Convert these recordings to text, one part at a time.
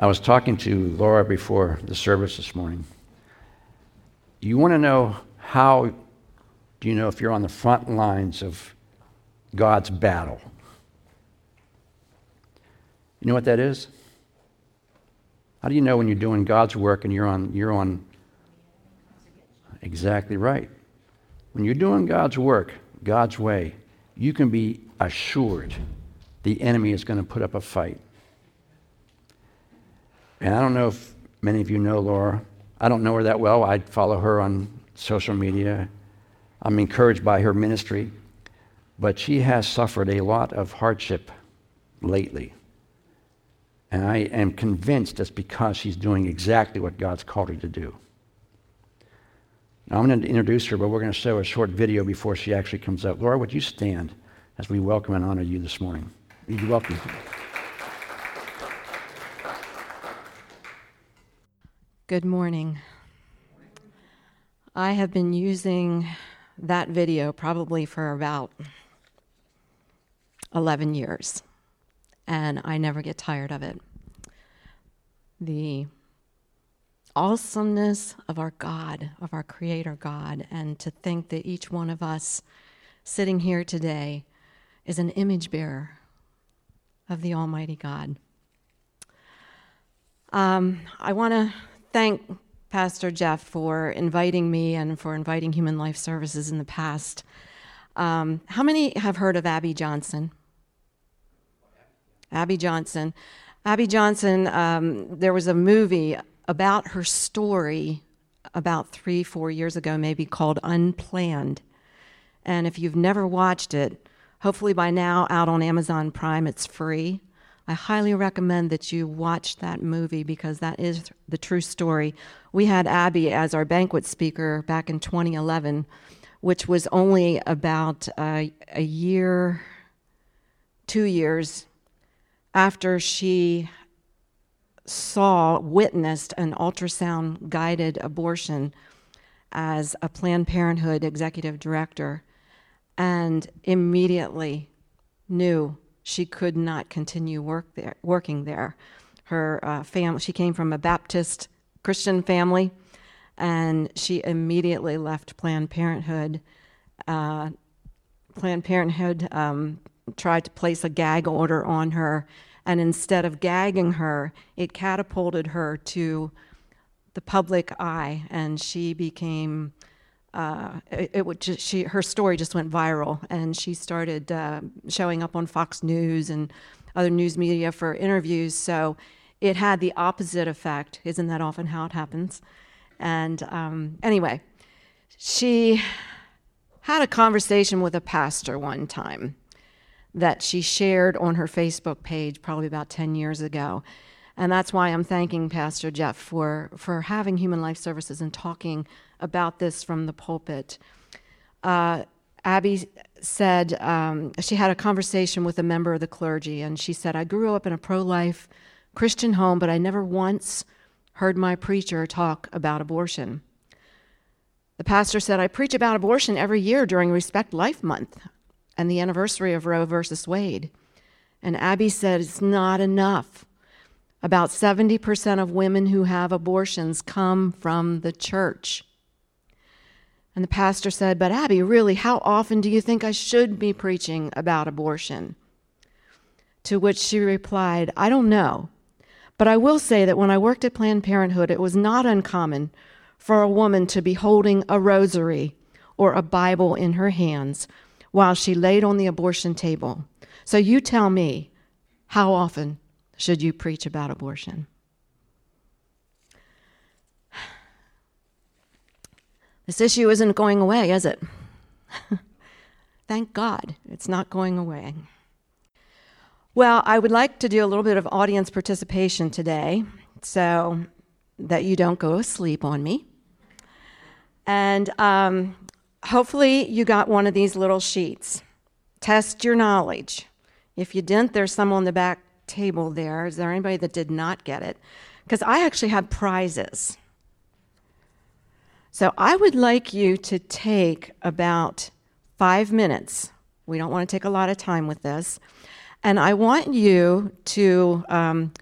I was talking to Laura before the service this morning. You want to know how do you know if you're on the front lines of God's battle? You know what that is? How do you know when you're doing God's work and you're on you're on exactly right? When you're doing God's work, God's way, you can be assured the enemy is going to put up a fight. And I don't know if many of you know Laura. I don't know her that well. I follow her on social media. I'm encouraged by her ministry. But she has suffered a lot of hardship lately. And I am convinced it's because she's doing exactly what God's called her to do. Now, I'm going to introduce her, but we're going to show a short video before she actually comes up. Laura, would you stand as we welcome and honor you this morning? You're welcome. Good morning. I have been using that video probably for about 11 years, and I never get tired of it. The awesomeness of our God, of our Creator God, and to think that each one of us sitting here today is an image bearer of the Almighty God. Um, I want to thank Pastor Jeff for inviting me and for inviting Human Life Services in the past. Um, how many have heard of Abby Johnson? Abby Johnson. Abby Johnson, um, there was a movie about her story about three, four years ago, maybe called Unplanned. And if you've never watched it, hopefully by now out on Amazon Prime, it's free. I highly recommend that you watch that movie because that is the true story. We had Abby as our banquet speaker back in 2011, which was only about a year, two years after she saw, witnessed an ultrasound guided abortion as a Planned Parenthood executive director and immediately knew she could not continue work there, working there. Her uh, family, she came from a Baptist Christian family, and she immediately left Planned Parenthood. Uh, Planned Parenthood um, tried to place a gag order on her, and instead of gagging her, it catapulted her to the public eye, and she became uh, it, it, would just, she her story just went viral, and she started uh, showing up on Fox News and other news media for interviews. So it had the opposite effect. Isn't that often how it happens? And um, anyway, she had a conversation with a pastor one time that she shared on her Facebook page probably about 10 years ago. And that's why I'm thanking Pastor Jeff for, for having Human Life Services and talking about this from the pulpit. Uh, Abby said um, she had a conversation with a member of the clergy, and she said, I grew up in a pro life Christian home, but I never once heard my preacher talk about abortion. The pastor said, I preach about abortion every year during Respect Life Month and the anniversary of Roe versus Wade. And Abby said, It's not enough. About 70% of women who have abortions come from the church. And the pastor said, But Abby, really, how often do you think I should be preaching about abortion? To which she replied, I don't know. But I will say that when I worked at Planned Parenthood, it was not uncommon for a woman to be holding a rosary or a Bible in her hands while she laid on the abortion table. So you tell me, how often should you preach about abortion? This issue isn't going away, is it? Thank God it's not going away. Well, I would like to do a little bit of audience participation today so that you don't go asleep on me. And um, hopefully, you got one of these little sheets. Test your knowledge. If you didn't, there's some on the back table there. Is there anybody that did not get it? Because I actually have prizes. So I would like you to take about five minutes. We don't want to take a lot of time with this. And I want you to um,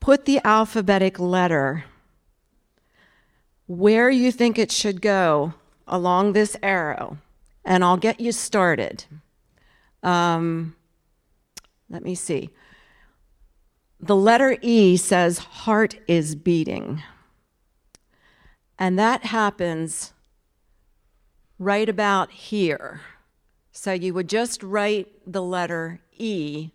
put the alphabetic letter where you think it should go along this arrow, and I'll get you started. Um, let me see. The letter E says heart is beating. And that happens right about here. So you would just write the letter E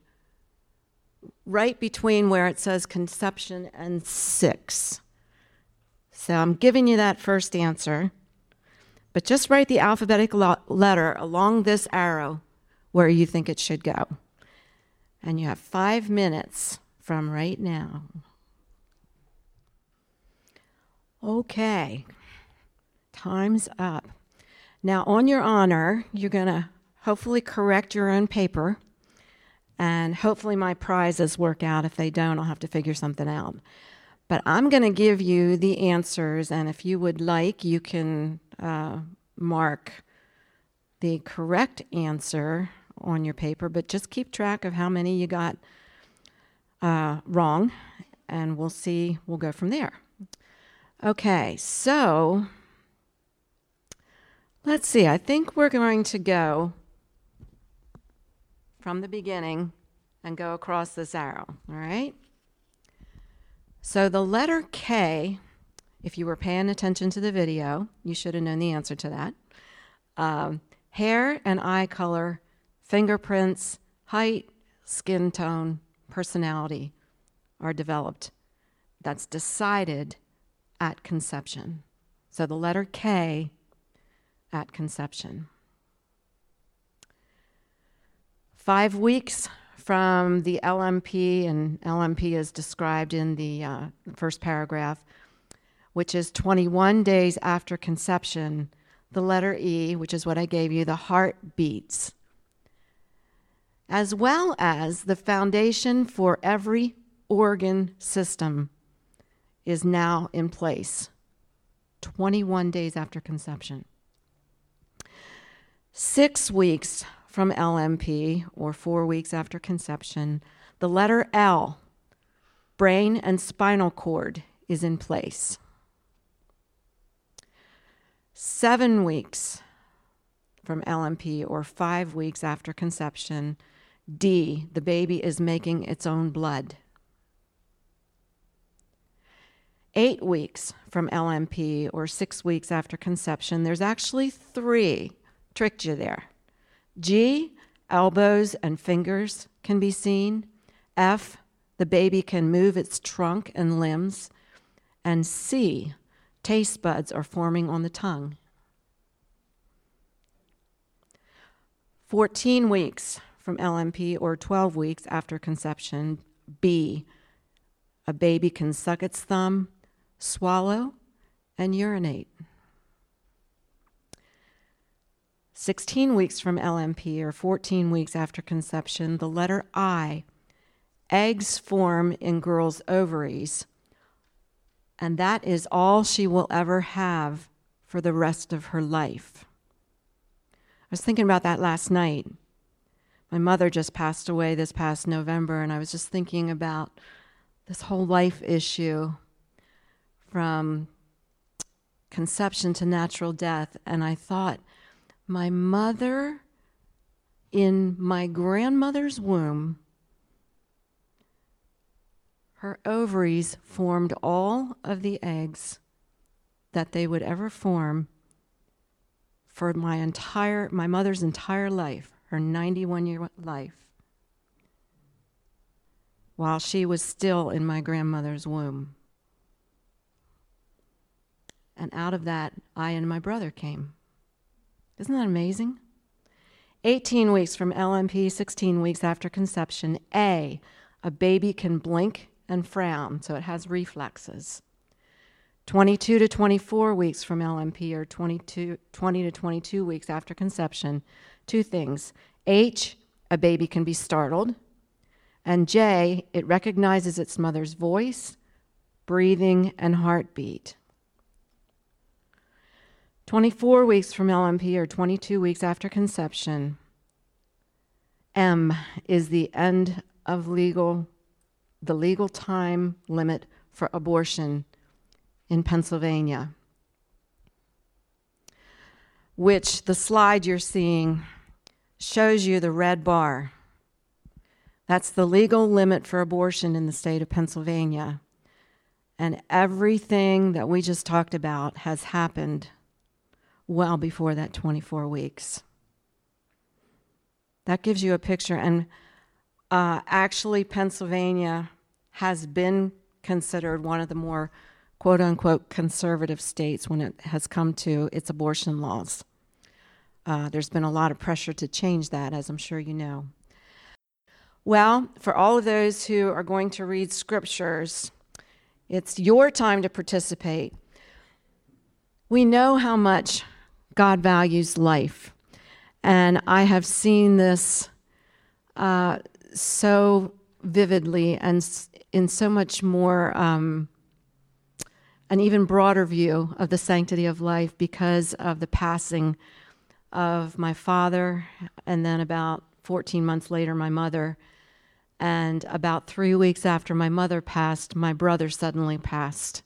right between where it says conception and six. So I'm giving you that first answer. But just write the alphabetic lo- letter along this arrow where you think it should go. And you have five minutes from right now. Okay, time's up. Now, on your honor, you're going to hopefully correct your own paper, and hopefully my prizes work out. If they don't, I'll have to figure something out. But I'm going to give you the answers, and if you would like, you can uh, mark the correct answer on your paper, but just keep track of how many you got uh, wrong, and we'll see, we'll go from there. Okay, so let's see. I think we're going to go from the beginning and go across this arrow, all right? So the letter K, if you were paying attention to the video, you should have known the answer to that. Um, hair and eye color, fingerprints, height, skin tone, personality are developed. That's decided at conception. So the letter K at conception. Five weeks from the LMP, and LMP is described in the uh, first paragraph, which is 21 days after conception, the letter E, which is what I gave you, the heart beats, as well as the foundation for every organ system is now in place 21 days after conception. Six weeks from LMP, or four weeks after conception, the letter L, brain and spinal cord, is in place. Seven weeks from LMP, or five weeks after conception, D, the baby is making its own blood eight weeks from LMP or six weeks after conception, there's actually three. Tricked you there. G, elbows and fingers can be seen. F, the baby can move its trunk and limbs. And C, taste buds are forming on the tongue. 14 weeks from LMP or 12 weeks after conception. B, a baby can suck its thumb, swallow, and urinate. 16 weeks from LMP or 14 weeks after conception, the letter I, eggs form in girls' ovaries, and that is all she will ever have for the rest of her life. I was thinking about that last night. My mother just passed away this past November, and I was just thinking about this whole life issue from conception to natural death. And I thought, my mother in my grandmother's womb, her ovaries formed all of the eggs that they would ever form for my entire my mother's entire life, her 91 year life, while she was still in my grandmother's womb. And out of that, I and my brother came. Isn't that amazing? 18 weeks from LMP, 16 weeks after conception. A, a baby can blink and frown, so it has reflexes. 22 to 24 weeks from LMP, or 22, 20 to 22 weeks after conception. Two things. H, a baby can be startled. And J, it recognizes its mother's voice, breathing, and heartbeat. 24 weeks from LMP or 22 weeks after conception. M is the end of legal the legal time limit for abortion in Pennsylvania, which the slide you're seeing shows you the red bar. That's the legal limit for abortion in the state of Pennsylvania. And everything that we just talked about has happened well before that 24 weeks. That gives you a picture. And uh, actually, Pennsylvania has been considered one of the more quote unquote conservative states when it has come to its abortion laws. Uh, there's been a lot of pressure to change that, as I'm sure you know. Well, for all of those who are going to read scriptures, it's your time to participate. We know how much God values life, and I have seen this uh, so vividly and in so much more, um, an even broader view of the sanctity of life because of the passing of my father, and then about 14 months later, my mother. And about three weeks after my mother passed, my brother suddenly passed.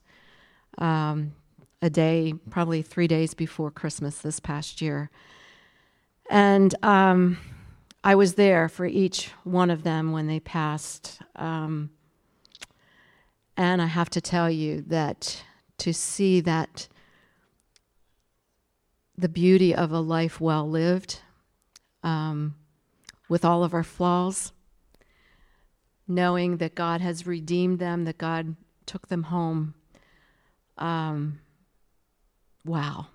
Um, a day, probably three days before Christmas this past year. And um, I was there for each one of them when they passed. Um, and I have to tell you that to see that the beauty of a life well lived, um, with all of our flaws, knowing that God has redeemed them, that God took them home. Um, wow.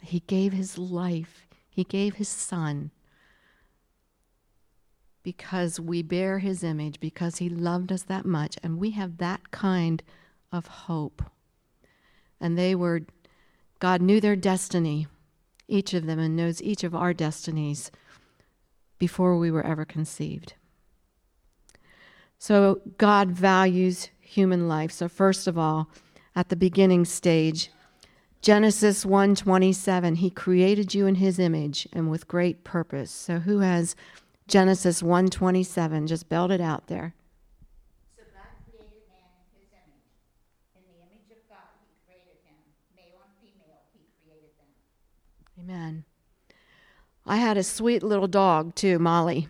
He gave his life, he gave his son because we bear his image, because he loved us that much, and we have that kind of hope. And they were, God knew their destiny, each of them, and knows each of our destinies before we were ever conceived. So God values human life. So first of all, at the beginning stage, Genesis 1:27, he created you in his image and with great purpose. So who has Genesis 1:27 just belt it out there? So God created man in his image. In the image of God he created him. Male and female he created them. Amen. I had a sweet little dog too, Molly.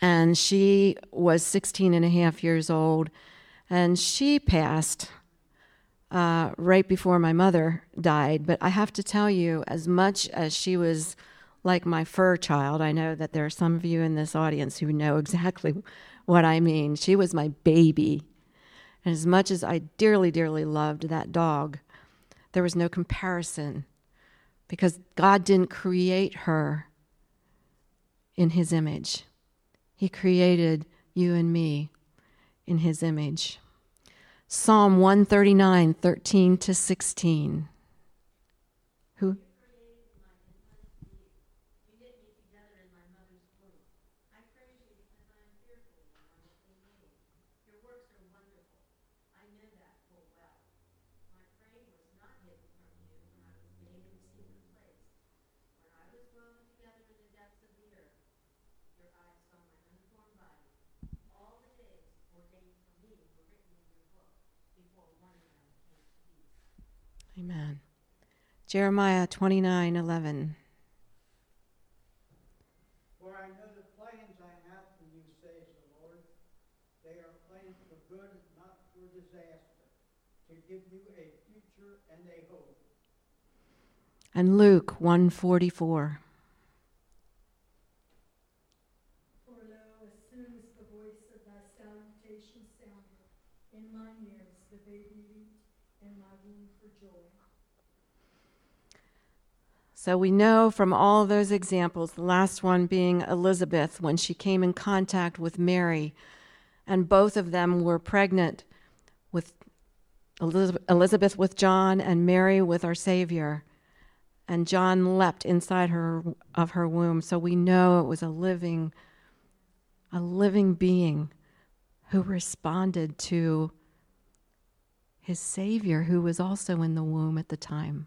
And she was 16 and a half years old. And she passed uh, right before my mother died. But I have to tell you, as much as she was like my fur child, I know that there are some of you in this audience who know exactly what I mean. She was my baby. And as much as I dearly, dearly loved that dog, there was no comparison because God didn't create her in his image. He created you and me in his image. Psalm 139, 13 to 16. Who? Amen. Jeremiah 29 11. For I know the plans I have for you, says the Lord. They are plans for good, not for disaster, to give you a future and a hope. And Luke 144. For lo, as soon as the voice of thy salutation sounded, in mine ears the baby leaped in my womb for joy. So we know from all those examples, the last one being Elizabeth, when she came in contact with Mary, and both of them were pregnant with Elizabeth with John and Mary with our Savior. And John leapt inside her of her womb. So we know it was a living, a living being who responded to his Savior, who was also in the womb at the time.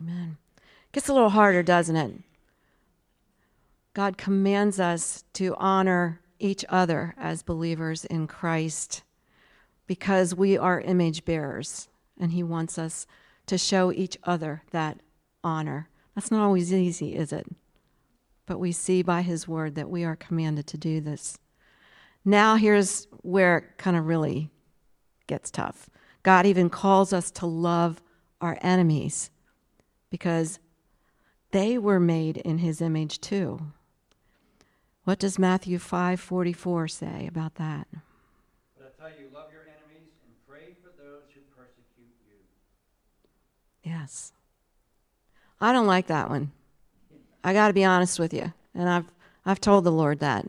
Amen. Gets a little harder, doesn't it? God commands us to honor each other as believers in Christ because we are image bearers, and He wants us to show each other that honor. That's not always easy, is it? But we see by His word that we are commanded to do this. Now, here's where it kind of really gets tough. God even calls us to love our enemies because they were made in his image too. What does Matthew 5:44 say about that? But I tell you, love your enemies and pray for those who persecute you. Yes. I don't like that one. I got to be honest with you, and I've I've told the Lord that.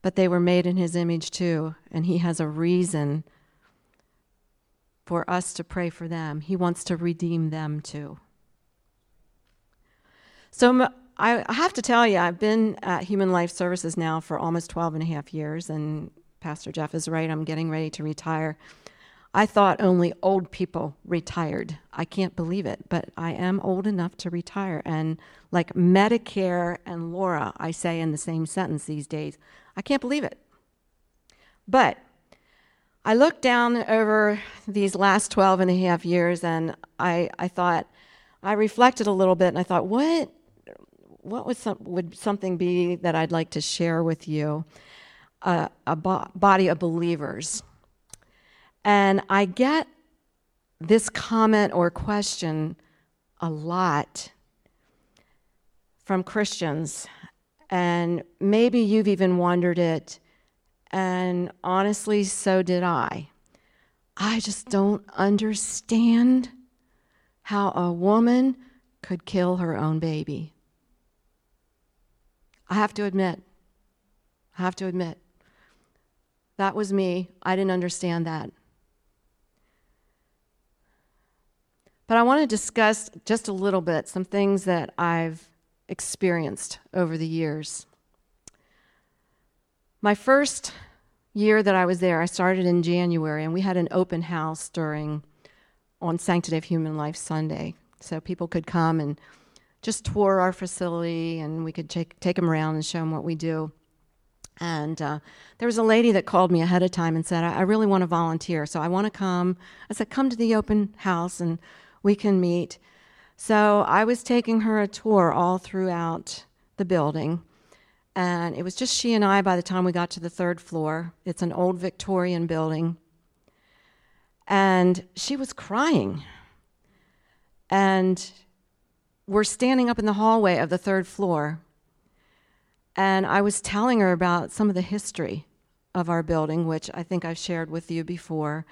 But they were made in his image too, and he has a reason for us to pray for them. He wants to redeem them too. So I have to tell you, I've been at Human Life Services now for almost 12 and a half years, and Pastor Jeff is right, I'm getting ready to retire. I thought only old people retired. I can't believe it, but I am old enough to retire. And like Medicare and Laura, I say in the same sentence these days. I can't believe it. But I looked down over these last 12 and a half years and I, I thought, I reflected a little bit and I thought, what, what would, some, would something be that I'd like to share with you? Uh, a bo- body of believers. And I get this comment or question a lot from Christians. And maybe you've even wondered it. And honestly, so did I. I just don't understand how a woman could kill her own baby. I have to admit, I have to admit, that was me. I didn't understand that. But I want to discuss just a little bit some things that I've experienced over the years. My first year that I was there, I started in January, and we had an open house during on Sanctity of Human Life Sunday. So people could come and just tour our facility, and we could take, take them around and show them what we do. And uh, there was a lady that called me ahead of time and said, I, I really want to volunteer, so I want to come. I said, Come to the open house and we can meet. So I was taking her a tour all throughout the building. And it was just she and I by the time we got to the third floor. It's an old Victorian building. And she was crying. And we're standing up in the hallway of the third floor. And I was telling her about some of the history of our building, which I think I've shared with you before,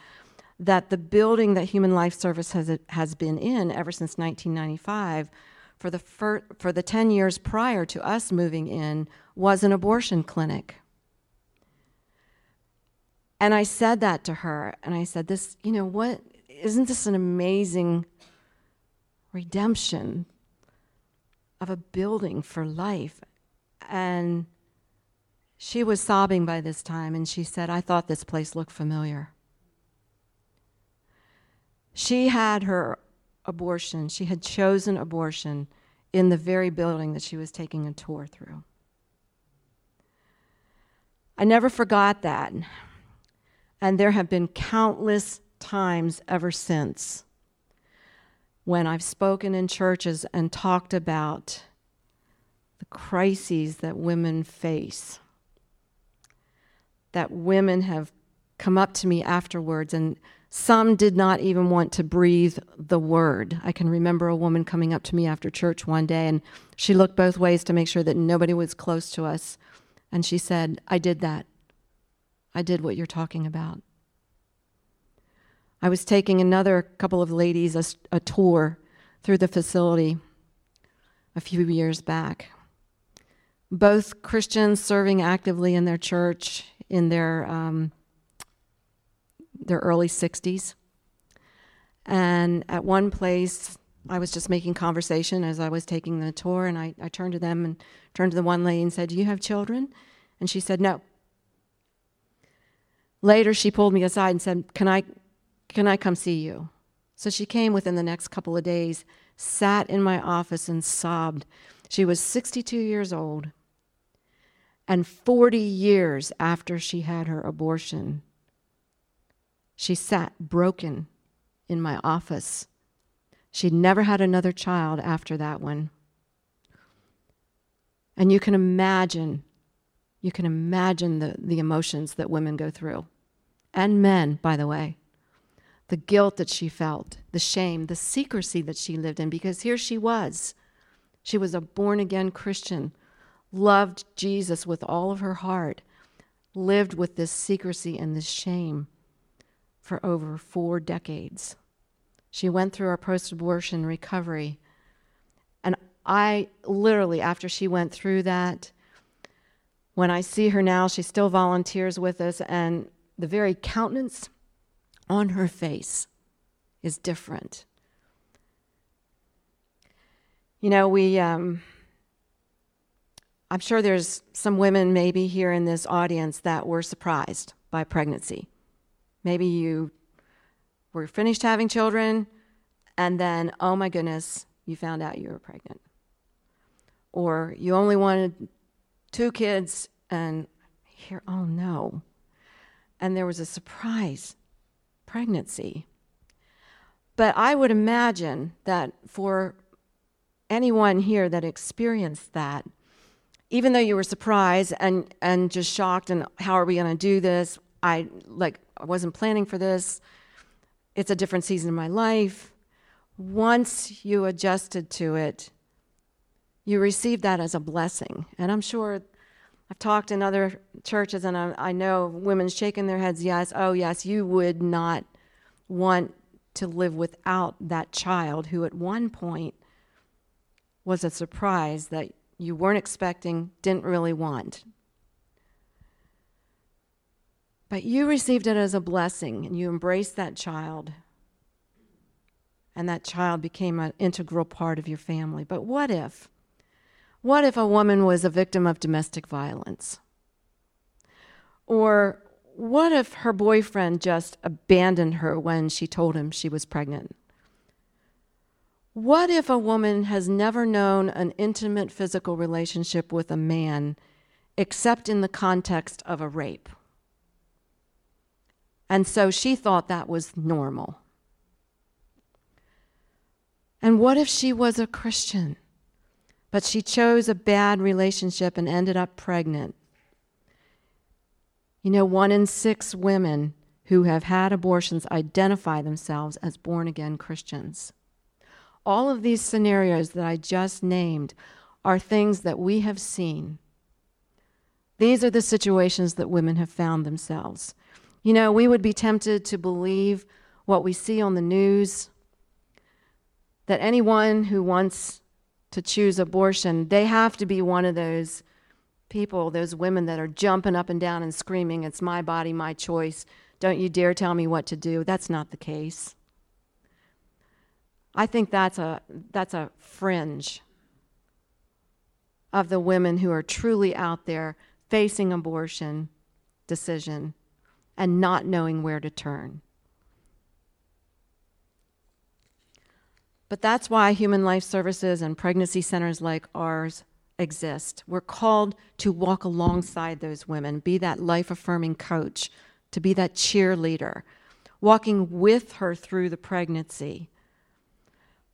that the building that Human Life Service has, has been in ever since 1995, for the, fir- for the 10 years prior to us moving in, was an abortion clinic. And I said that to her, and I said, This, you know, what, isn't this an amazing redemption of a building for life? And she was sobbing by this time, and she said, I thought this place looked familiar. She had her abortion, she had chosen abortion in the very building that she was taking a tour through. I never forgot that. And there have been countless times ever since when I've spoken in churches and talked about the crises that women face. That women have come up to me afterwards, and some did not even want to breathe the word. I can remember a woman coming up to me after church one day, and she looked both ways to make sure that nobody was close to us. And she said, I did that. I did what you're talking about. I was taking another couple of ladies a, a tour through the facility a few years back. Both Christians serving actively in their church in their um, their early 60s. And at one place, I was just making conversation as I was taking the tour, and I, I turned to them and turned to the one lady and said, Do you have children? And she said, No. Later, she pulled me aside and said, Can I, can I come see you? So she came within the next couple of days, sat in my office, and sobbed. She was 62 years old. And 40 years after she had her abortion, she sat broken in my office. She'd never had another child after that one. And you can imagine, you can imagine the, the emotions that women go through, and men, by the way. The guilt that she felt, the shame, the secrecy that she lived in, because here she was. She was a born again Christian, loved Jesus with all of her heart, lived with this secrecy and this shame for over four decades. She went through our post abortion recovery. And I literally, after she went through that, when I see her now, she still volunteers with us, and the very countenance on her face is different. You know, we, um, I'm sure there's some women maybe here in this audience that were surprised by pregnancy. Maybe you were finished having children, and then, oh my goodness, you found out you were pregnant. Or you only wanted two kids, and here, oh no. And there was a surprise pregnancy. But I would imagine that for anyone here that experienced that, even though you were surprised and, and just shocked and how are we going to do this? I like I wasn't planning for this. It's a different season of my life. Once you adjusted to it, you received that as a blessing. And I'm sure I've talked in other churches, and I, I know women shaking their heads, yes, oh, yes, you would not want to live without that child who at one point was a surprise that you weren't expecting, didn't really want. But you received it as a blessing and you embraced that child. And that child became an integral part of your family. But what if? What if a woman was a victim of domestic violence? Or what if her boyfriend just abandoned her when she told him she was pregnant? What if a woman has never known an intimate physical relationship with a man except in the context of a rape? And so she thought that was normal. And what if she was a Christian, but she chose a bad relationship and ended up pregnant? You know, one in six women who have had abortions identify themselves as born again Christians. All of these scenarios that I just named are things that we have seen. These are the situations that women have found themselves. You know, we would be tempted to believe what we see on the news that anyone who wants to choose abortion, they have to be one of those people, those women that are jumping up and down and screaming, It's my body, my choice. Don't you dare tell me what to do. That's not the case. I think that's a, that's a fringe of the women who are truly out there facing abortion decision and not knowing where to turn. But that's why Human Life Services and pregnancy centers like ours exist. We're called to walk alongside those women, be that life affirming coach, to be that cheerleader, walking with her through the pregnancy.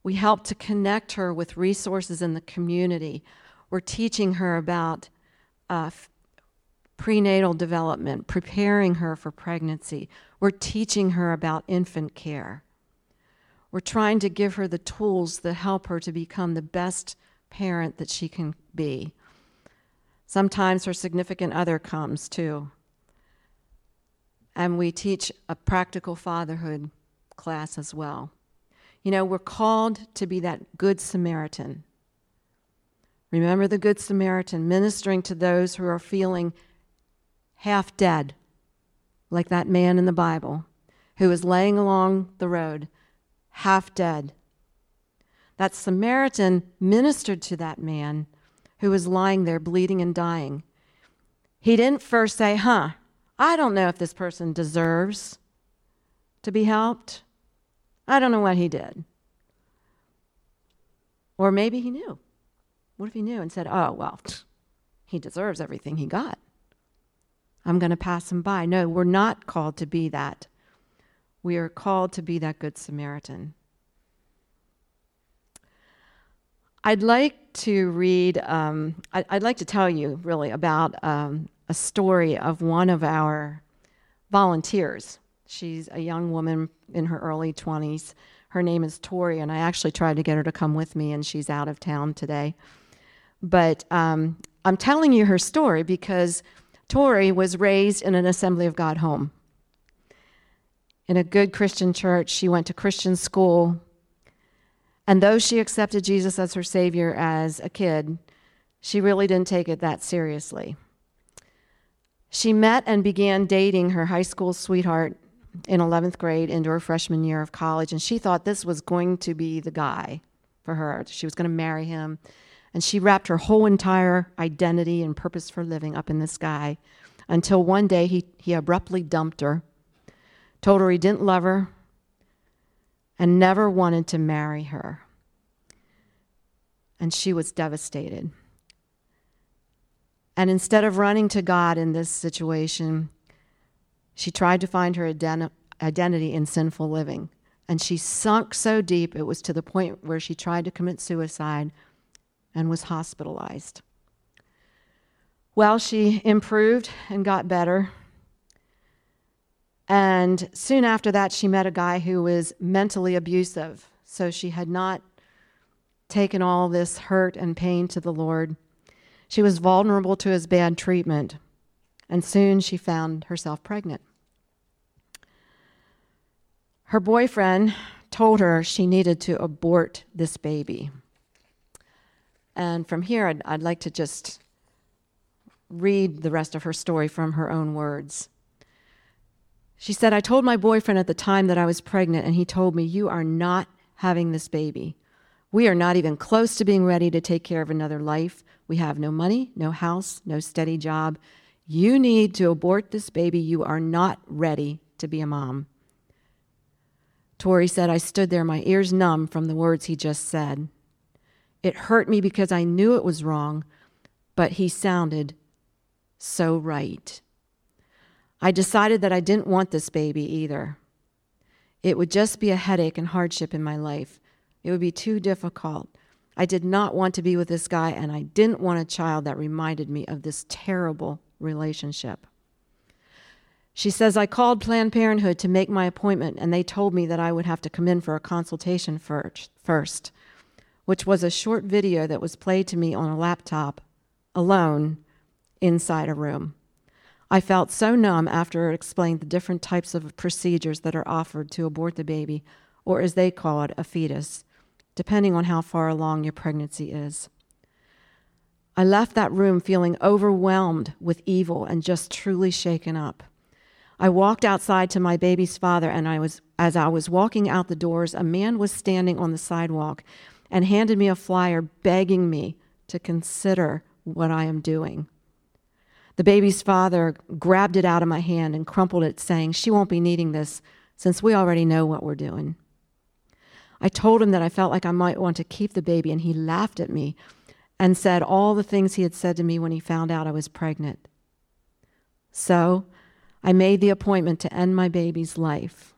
We help to connect her with resources in the community. We're teaching her about uh, prenatal development, preparing her for pregnancy. We're teaching her about infant care. We're trying to give her the tools that help her to become the best parent that she can be. Sometimes her significant other comes too. And we teach a practical fatherhood class as well. You know, we're called to be that good Samaritan. Remember the Good Samaritan ministering to those who are feeling half dead, like that man in the Bible who was laying along the road, half dead. That Samaritan ministered to that man who was lying there bleeding and dying. He didn't first say, Huh, I don't know if this person deserves to be helped. I don't know what he did. Or maybe he knew. What if he knew and said, Oh, well, he deserves everything he got? I'm going to pass him by. No, we're not called to be that. We are called to be that Good Samaritan. I'd like to read, um, I, would like to tell you really about um, a story of one of our volunteers. She's a young woman in her early 20s. Her name is Tori, and I actually tried to get her to come with me, and she's out of town today. But um, I'm telling you her story because Tori was raised in an Assembly of God home. In a good Christian church, she went to Christian school, and though she accepted Jesus as her Savior as a kid, she really didn't take it that seriously. She met and began dating her high school sweetheart in 11th grade into her freshman year of college, and she thought this was going to be the guy for her. She was going to marry him, and she wrapped her whole entire identity and purpose for living up in this guy until one day he, he abruptly dumped her, told her he didn't love her, and never wanted to marry her. And she was devastated. And instead of running to God in this situation, she tried to find her identi- identity in sinful living. And she sunk so deep, it was to the point where she tried to commit suicide and was hospitalized. Well, she improved and got better. And soon after that, she met a guy who was mentally abusive. So she had not taken all this hurt and pain to the Lord. She was vulnerable to his bad treatment. And soon she found herself pregnant. Her boyfriend told her she needed to abort this baby. And from here, I'd, I'd like to just read the rest of her story from her own words. She said, I told my boyfriend at the time that I was pregnant, and he told me, You are not having this baby. We are not even close to being ready to take care of another life. We have no money, no house, no steady job. You need to abort this baby. You are not ready to be a mom. Tori said, I stood there, my ears numb from the words he just said. It hurt me because I knew it was wrong, but he sounded so right. I decided that I didn't want this baby either. It would just be a headache and hardship in my life. It would be too difficult. I did not want to be with this guy, and I didn't want a child that reminded me of this terrible relationship. She says, I called Planned Parenthood to make my appointment, and they told me that I would have to come in for a consultation first, which was a short video that was played to me on a laptop alone inside a room. I felt so numb after it explained the different types of procedures that are offered to abort the baby, or as they call it, a fetus, depending on how far along your pregnancy is. I left that room feeling overwhelmed with evil and just truly shaken up. I walked outside to my baby's father, and I was, as I was walking out the doors, a man was standing on the sidewalk and handed me a flyer begging me to consider what I am doing. The baby's father grabbed it out of my hand and crumpled it, saying, She won't be needing this since we already know what we're doing. I told him that I felt like I might want to keep the baby, and he laughed at me and said all the things he had said to me when he found out I was pregnant. So I made the appointment to end my baby's life.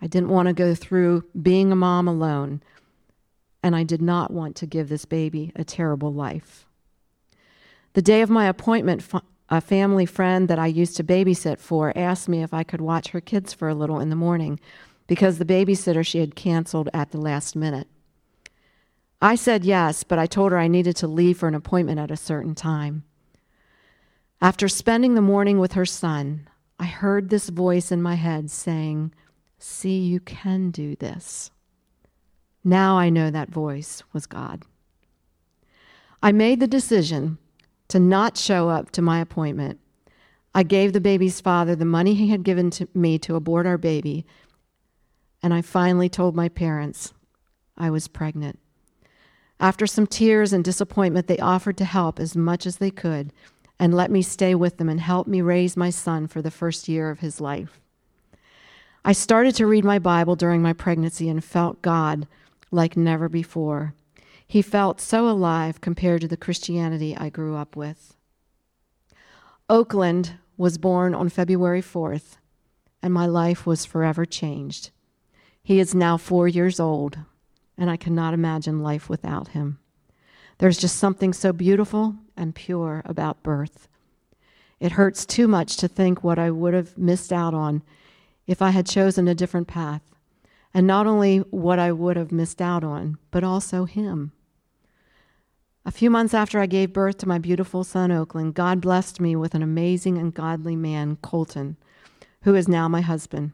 I didn't want to go through being a mom alone. And I did not want to give this baby a terrible life. The day of my appointment, a family friend that I used to babysit for asked me if I could watch her kids for a little in the morning because the babysitter she had canceled at the last minute. I said yes, but I told her I needed to leave for an appointment at a certain time. After spending the morning with her son, I heard this voice in my head saying, See, you can do this. Now I know that voice was God. I made the decision to not show up to my appointment. I gave the baby's father the money he had given to me to abort our baby, and I finally told my parents I was pregnant. After some tears and disappointment, they offered to help as much as they could and let me stay with them and help me raise my son for the first year of his life. I started to read my Bible during my pregnancy and felt God like never before. He felt so alive compared to the Christianity I grew up with. Oakland was born on February 4th, and my life was forever changed. He is now four years old, and I cannot imagine life without him. There's just something so beautiful and pure about birth. It hurts too much to think what I would have missed out on if I had chosen a different path, and not only what I would have missed out on, but also him. A few months after I gave birth to my beautiful son, Oakland, God blessed me with an amazing and godly man, Colton, who is now my husband.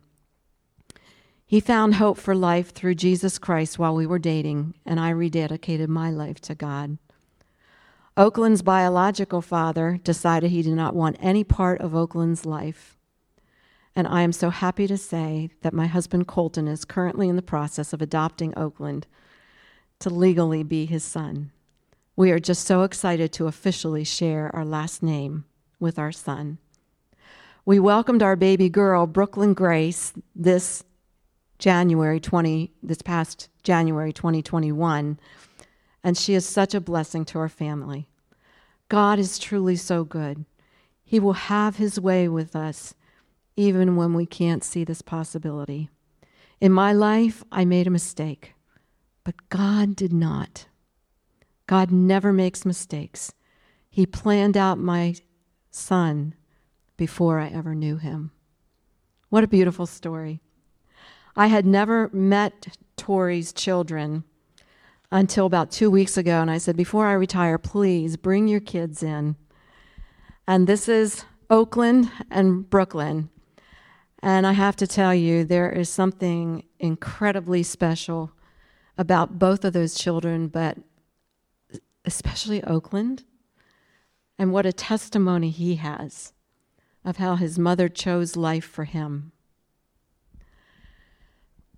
He found hope for life through Jesus Christ while we were dating, and I rededicated my life to God. Oakland's biological father decided he did not want any part of Oakland's life. And I am so happy to say that my husband Colton is currently in the process of adopting Oakland to legally be his son. We are just so excited to officially share our last name with our son. We welcomed our baby girl, Brooklyn Grace, this January 20, this past January 2021, and she is such a blessing to our family. God is truly so good. He will have his way with us even when we can't see this possibility. In my life, I made a mistake, but God did not. God never makes mistakes. He planned out my son before I ever knew him. What a beautiful story. I had never met Tori's children until about two weeks ago, and I said, Before I retire, please bring your kids in. And this is Oakland and Brooklyn. And I have to tell you, there is something incredibly special about both of those children, but especially Oakland, and what a testimony he has of how his mother chose life for him.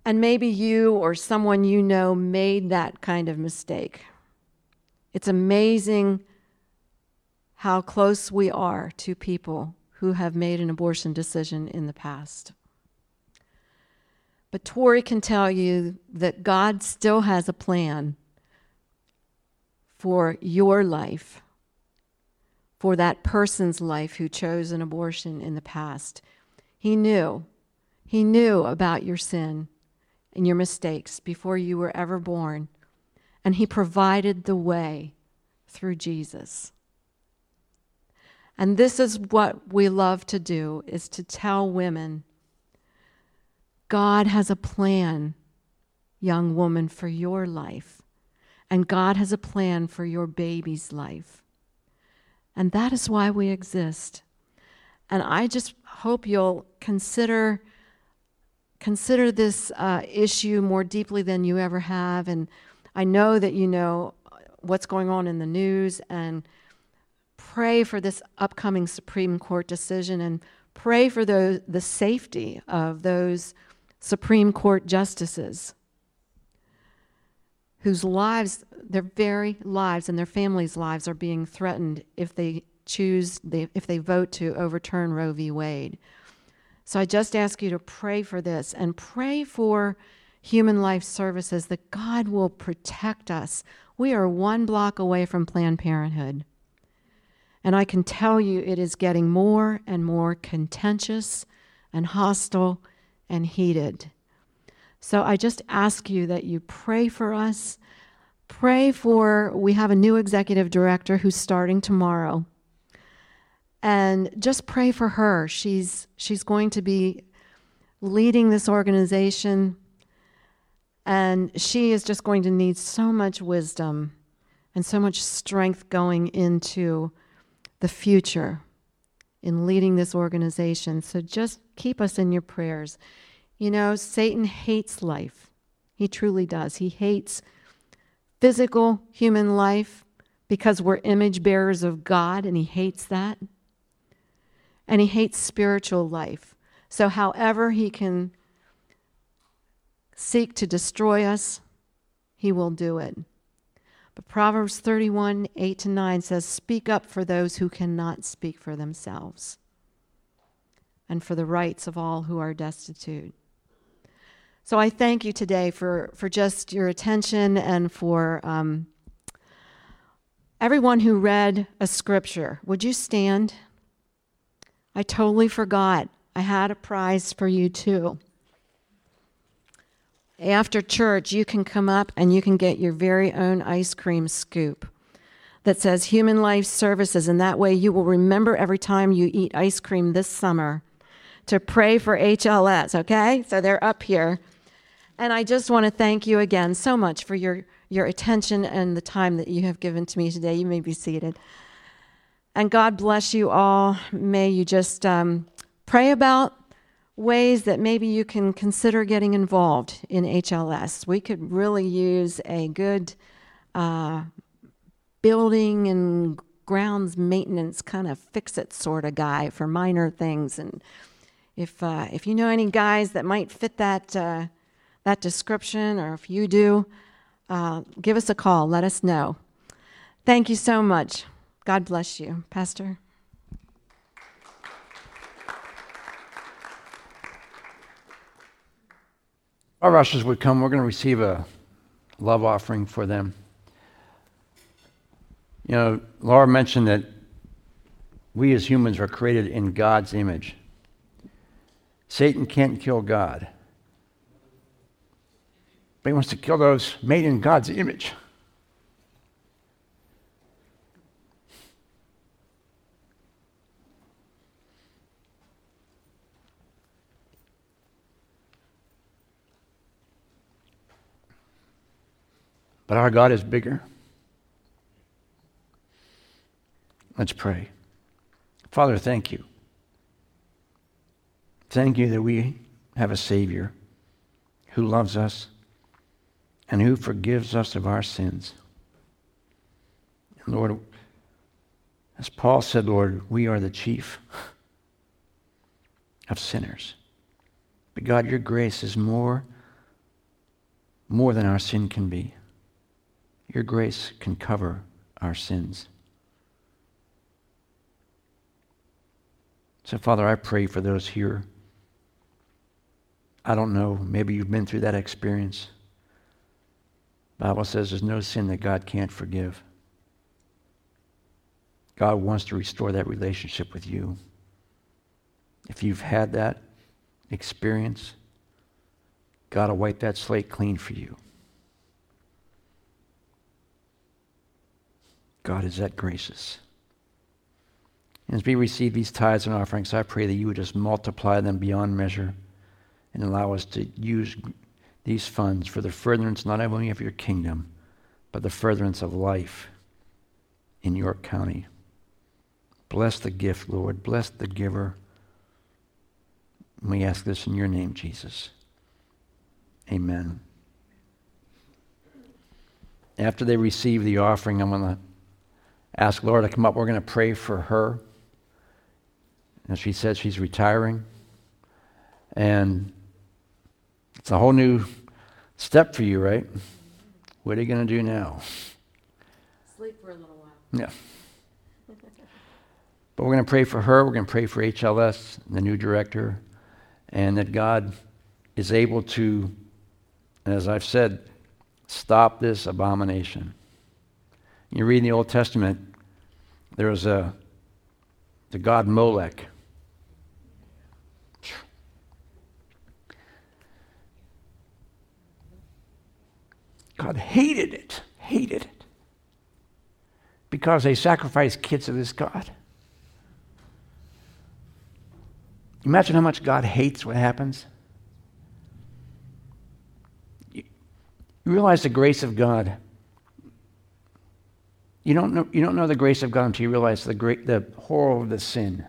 And maybe you or someone you know made that kind of mistake. It's amazing how close we are to people who have made an abortion decision in the past. But Tori can tell you that God still has a plan for your life, for that person's life who chose an abortion in the past. He knew. He knew about your sin and your mistakes before you were ever born. And He provided the way through Jesus. And this is what we love to do is to tell women God has a plan, young woman, for your life. And God has a plan for your baby's life. And that is why we exist. And I just hope you'll consider consider this uh, issue more deeply than you ever have. And I know that you know what's going on in the news and pray for this upcoming Supreme Court decision and pray for the, the safety of those Supreme Court justices whose lives, their very lives and their families' lives are being threatened if they choose, if they vote to overturn Roe v. Wade. So I just ask you to pray for this and pray for Human Life Services that God will protect us. We are one block away from Planned Parenthood. And I can tell you it is getting more and more contentious and hostile and heated. So I just ask you that you pray for us. Pray for, we have a new executive director who's starting tomorrow. And just pray for her. She's, she's going to be leading this organization, and she is just going to need so much wisdom and so much strength going into the future in leading this organization. So just keep us in your prayers. You know, Satan hates life. He truly does. He hates physical human life because we're image bearers of God, and he hates that. And he hates spiritual life. So, however, he can seek to destroy us, he will do it. But Proverbs 31 8 to 9 says, Speak up for those who cannot speak for themselves, and for the rights of all who are destitute. So I thank you today for, for just your attention and for um, everyone who read a scripture. Would you stand? I totally forgot. I had a prize for you too. After church, you can come up and you can get your very own ice cream scoop that says Human Life Services, and that way you will remember every time you eat ice cream this summer to pray for HLS, okay? So they're up here. And I just want to thank you again so much for your, your attention and the time that you have given to me today. You may be seated. And God bless you all. May you just um, pray about ways that maybe you can consider getting involved in HLS. We could really use a good uh, building and grounds maintenance kind of fix it sort of guy for minor things. And if uh, if you know any guys that might fit that uh, that description, or if you do, uh, give us a call. Let us know. Thank you so much. God bless you, Pastor. Our ushers would come. We're going to receive a love offering for them. You know, Laura mentioned that we as humans are created in God's image. Satan can't kill God, but he wants to kill those made in God's image. But our God is bigger. Let's pray. Father, thank you. Thank you that we have a Savior who loves us and who forgives us of our sins. And Lord, as Paul said, Lord, we are the chief of sinners. But God, your grace is more, more than our sin can be. Your grace can cover our sins. So, Father, I pray for those here. I don't know, maybe you've been through that experience. Bible says there's no sin that God can't forgive. God wants to restore that relationship with you. If you've had that experience, God will wipe that slate clean for you. God is that gracious. And as we receive these tithes and offerings, I pray that you would just multiply them beyond measure and allow us to use these funds for the furtherance not only of your kingdom, but the furtherance of life in York County. Bless the gift, Lord. Bless the giver. We ask this in your name, Jesus. Amen. After they receive the offering, I'm going to ask Laura to come up. We're going to pray for her. And she said she's retiring. And it's a whole new step for you, right? What are you going to do now? Sleep for a little while. Yeah. But we're going to pray for her. We're going to pray for HLS, the new director, and that God is able to, as I've said, stop this abomination. You read in the Old Testament, there was a the god Molech. God hated it, hated it because they sacrificed kids to this God. Imagine how much God hates what happens. You you realize the grace of God. You don't know, you don't know the grace of God until you realize the, great, the horror of the sin.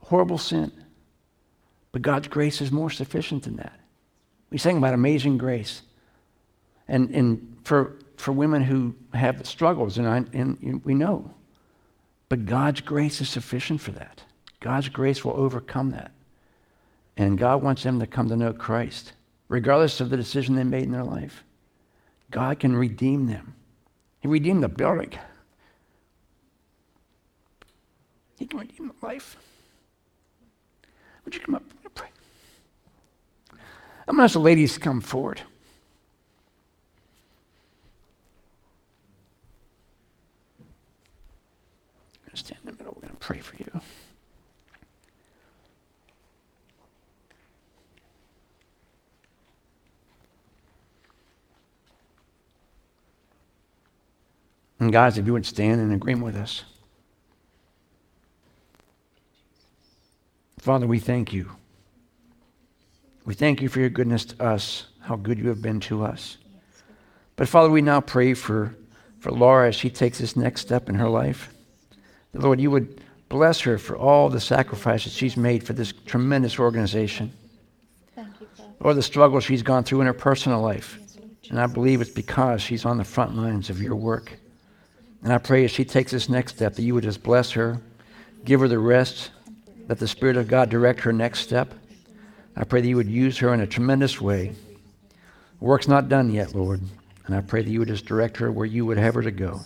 Horrible sin. But God's grace is more sufficient than that. We sang about amazing grace. And, and for, for women who have struggles, and, I, and we know. But God's grace is sufficient for that. God's grace will overcome that. And God wants them to come to know Christ, regardless of the decision they made in their life. God can redeem them. He redeemed the building. He can redeem the life. Would you come up and pray? I'm going to ask the ladies to come forward. Stand in the middle. We're going to pray for you. Guys, if you would stand in agreement with us. Father, we thank you. We thank you for your goodness to us, how good you have been to us. But Father, we now pray for, for Laura as she takes this next step in her life. Lord, you would bless her for all the sacrifices she's made for this tremendous organization. Or the struggles she's gone through in her personal life. And I believe it's because she's on the front lines of your work. And I pray as she takes this next step that you would just bless her, give her the rest, let the Spirit of God direct her next step. I pray that you would use her in a tremendous way. Work's not done yet, Lord. And I pray that you would just direct her where you would have her to go.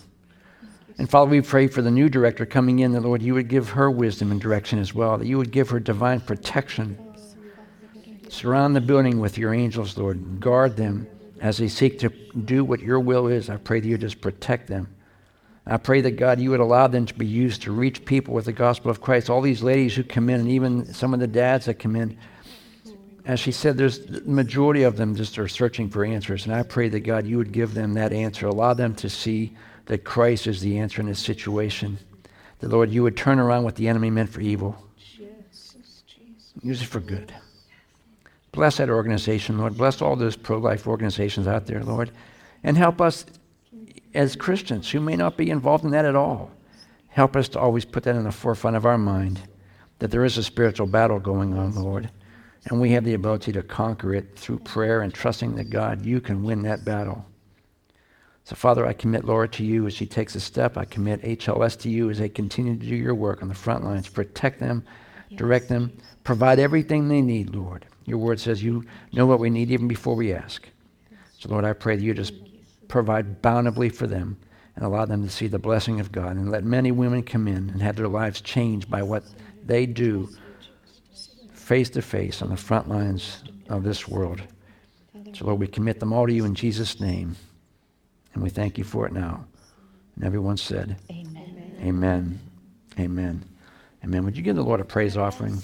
And Father, we pray for the new director coming in, that Lord, you would give her wisdom and direction as well, that you would give her divine protection. Surround the building with your angels, Lord. Guard them as they seek to do what your will is. I pray that you just protect them. I pray that God, you would allow them to be used to reach people with the gospel of Christ. All these ladies who come in, and even some of the dads that come in, as she said, there's the majority of them just are searching for answers. And I pray that God, you would give them that answer. Allow them to see that Christ is the answer in this situation. That, Lord, you would turn around what the enemy meant for evil. Use it for good. Bless that organization, Lord. Bless all those pro life organizations out there, Lord. And help us as Christians who may not be involved in that at all. Help us to always put that in the forefront of our mind that there is a spiritual battle going on, Lord. And we have the ability to conquer it through prayer and trusting that God, you can win that battle. So, Father, I commit Laura to you as she takes a step. I commit HLS to you as they continue to do your work on the front lines. Protect them, direct them, provide everything they need, Lord. Your word says you know what we need even before we ask. So, Lord, I pray that you just provide bountifully for them and allow them to see the blessing of God. And let many women come in and have their lives changed by what they do face to face on the front lines of this world. So, Lord, we commit them all to you in Jesus' name. And we thank you for it now. And everyone said, Amen. Amen. Amen. Amen. Would you give the Lord a praise offering?